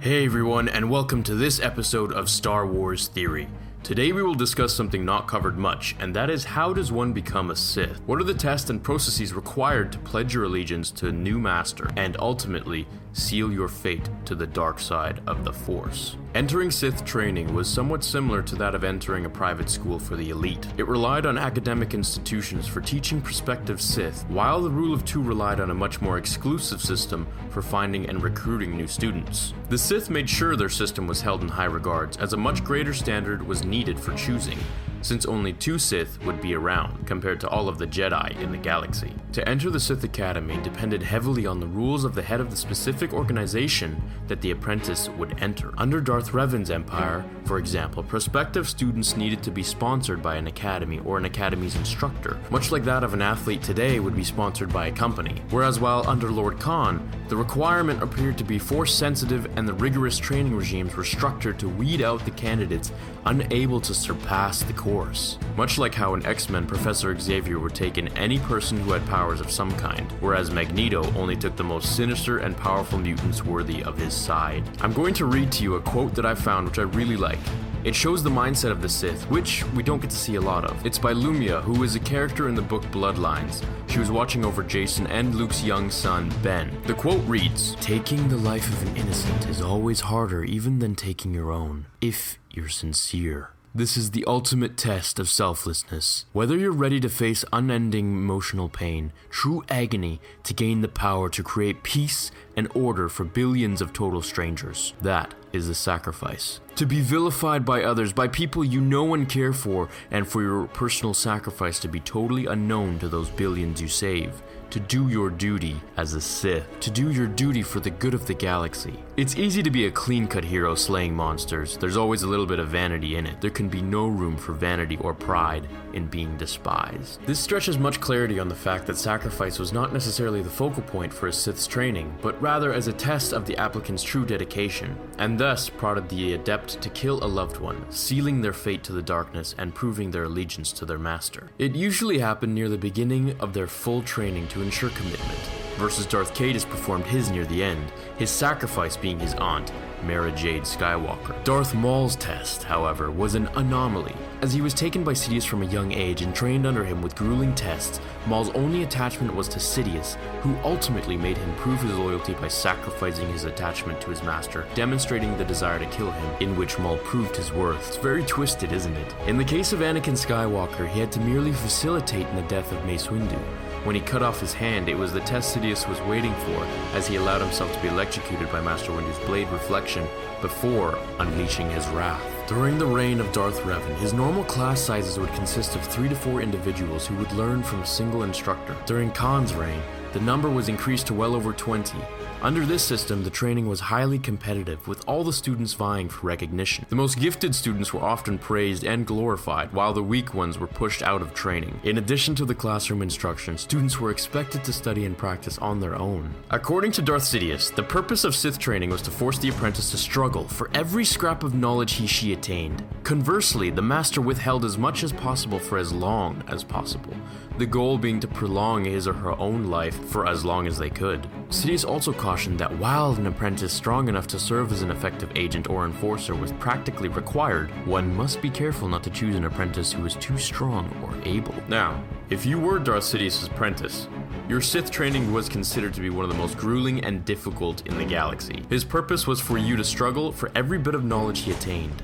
Hey everyone, and welcome to this episode of Star Wars Theory. Today we will discuss something not covered much, and that is how does one become a Sith? What are the tests and processes required to pledge your allegiance to a new master, and ultimately seal your fate to the dark side of the Force? Entering Sith training was somewhat similar to that of entering a private school for the elite. It relied on academic institutions for teaching prospective Sith, while the Rule of Two relied on a much more exclusive system for finding and recruiting new students. The Sith made sure their system was held in high regards, as a much greater standard was needed for choosing, since only two Sith would be around, compared to all of the Jedi in the galaxy. To enter the Sith Academy depended heavily on the rules of the head of the specific organization that the apprentice would enter. Under Darth Revan's empire, for example, prospective students needed to be sponsored by an academy or an academy's instructor, much like that of an athlete today would be sponsored by a company. Whereas while under Lord Kaan, the requirement appeared to be force sensitive and the rigorous training regimes were structured to weed out the candidates unable to surpass the course. Much like how in X Men Professor Xavier would take in any person who had powers of some kind, whereas Magneto only took the most sinister and powerful mutants worthy of his side. I'm going to read to you a quote that I found which I really like. It shows the mindset of the Sith, which we don't get to see a lot of. It's by Lumiya, who is a character in the book Bloodlines. She was watching over Jacen and Luke's young son, Ben. The quote reads Taking the life of an innocent is always harder even than taking your own, if you're sincere. This is the ultimate test of selflessness. Whether you're ready to face unending emotional pain, true agony to gain the power to create peace and order for billions of total strangers, that is a sacrifice. To be vilified by others, by people you know and care for, and for your personal sacrifice to be totally unknown to those billions you save. To do your duty as a Sith, to do your duty for the good of the galaxy. It's easy to be a clean cut hero slaying monsters. There's always a little bit of vanity in it. There can be no room for vanity or pride in being despised. This stretches much clarity on the fact that sacrifice was not necessarily the focal point for a Sith's training, but rather as a test of the applicant's true dedication, and thus prodded the adept to kill a loved one, sealing their fate to the darkness and proving their allegiance to their master. It usually happened near the beginning of their full training to ensure commitment, versus Darth Caedus performed his near the end, his sacrifice being his aunt, Mara Jade Skywalker. Darth Maul's test, however, was an anomaly. As he was taken by Sidious from a young age and trained under him with grueling tests, Maul's only attachment was to Sidious, who ultimately made him prove his loyalty by sacrificing his attachment to his master, demonstrating the desire to kill him, in which Maul proved his worth. It's very twisted, isn't it? In the case of Anakin Skywalker, he had to merely facilitate in the death of Mace Windu. When he cut off his hand, it was the test Sidious was waiting for, as he allowed himself to be electrocuted by Master Windu's blade reflection before unleashing his wrath. During the reign of Darth Revan, his normal class sizes would consist of three to four individuals who would learn from a single instructor. During Kaan's reign, the number was increased to well over 20. Under this system, the training was highly competitive, with all the students vying for recognition. The most gifted students were often praised and glorified, while the weak ones were pushed out of training. In addition to the classroom instruction, students were expected to study and practice on their own. According to Darth Sidious, the purpose of Sith training was to force the apprentice to struggle for every scrap of knowledge he she attained. Conversely, the master withheld as much as possible for as long as possible, the goal being to prolong his or her own life for as long as they could. Sidious also cautioned that while an apprentice strong enough to serve as an effective agent or enforcer was practically required, one must be careful not to choose an apprentice who is too strong or able. Now, If you were Darth Sidious's apprentice, your Sith training was considered to be one of the most grueling and difficult in the galaxy. His purpose was for you to struggle for every bit of knowledge he attained.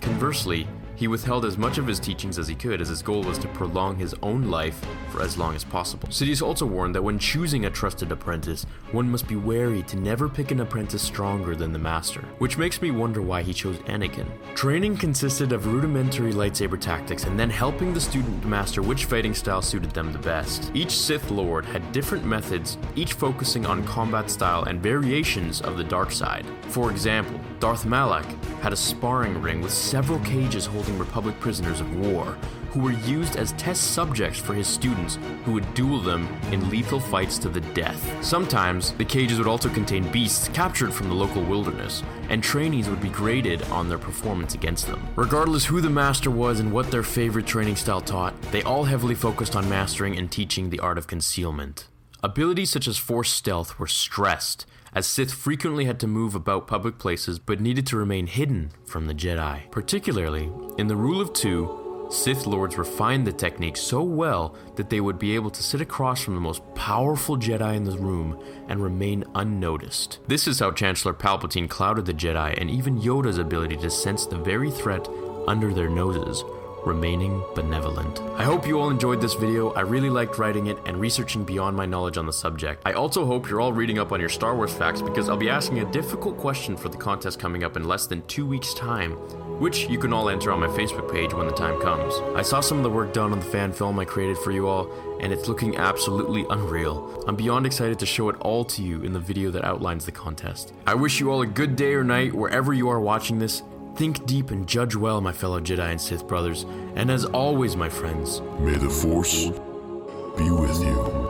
Conversely, he withheld as much of his teachings as he could, as his goal was to prolong his own life for as long as possible. Sidious also warned that when choosing a trusted apprentice, one must be wary to never pick an apprentice stronger than the master, which makes me wonder why he chose Anakin. Training consisted of rudimentary lightsaber tactics and then helping the student master which fighting style suited them the best. Each Sith Lord had different methods, each focusing on combat style and variations of the dark side. For example, Darth Malak had a sparring ring with several cages holding Republic prisoners of war, who were used as test subjects for his students who would duel them in lethal fights to the death. Sometimes, the cages would also contain beasts captured from the local wilderness, and trainees would be graded on their performance against them. Regardless who the master was and what their favorite training style taught, they all heavily focused on mastering and teaching the art of concealment. Abilities such as force stealth were stressed, as Sith frequently had to move about public places but needed to remain hidden from the Jedi. Particularly, in the Rule of Two, Sith Lords refined the technique so well that they would be able to sit across from the most powerful Jedi in the room and remain unnoticed. This is how Chancellor Palpatine clouded the Jedi and even Yoda's ability to sense the very threat under their noses, remaining benevolent. I hope you all enjoyed this video. I really liked writing it and researching beyond my knowledge on the subject. I also hope you're all reading up on your Star Wars facts because I'll be asking a difficult question for the contest coming up in less than two weeks' time, which you can all enter on my Facebook page when the time comes. I saw some of the work done on the fan film I created for you all, and it's looking absolutely unreal. I'm beyond excited to show it all to you in the video that outlines the contest. I wish you all a good day or night wherever you are watching this, Think deep and judge well, my fellow Jedi and Sith brothers, and as always, my friends, may the Force be with you.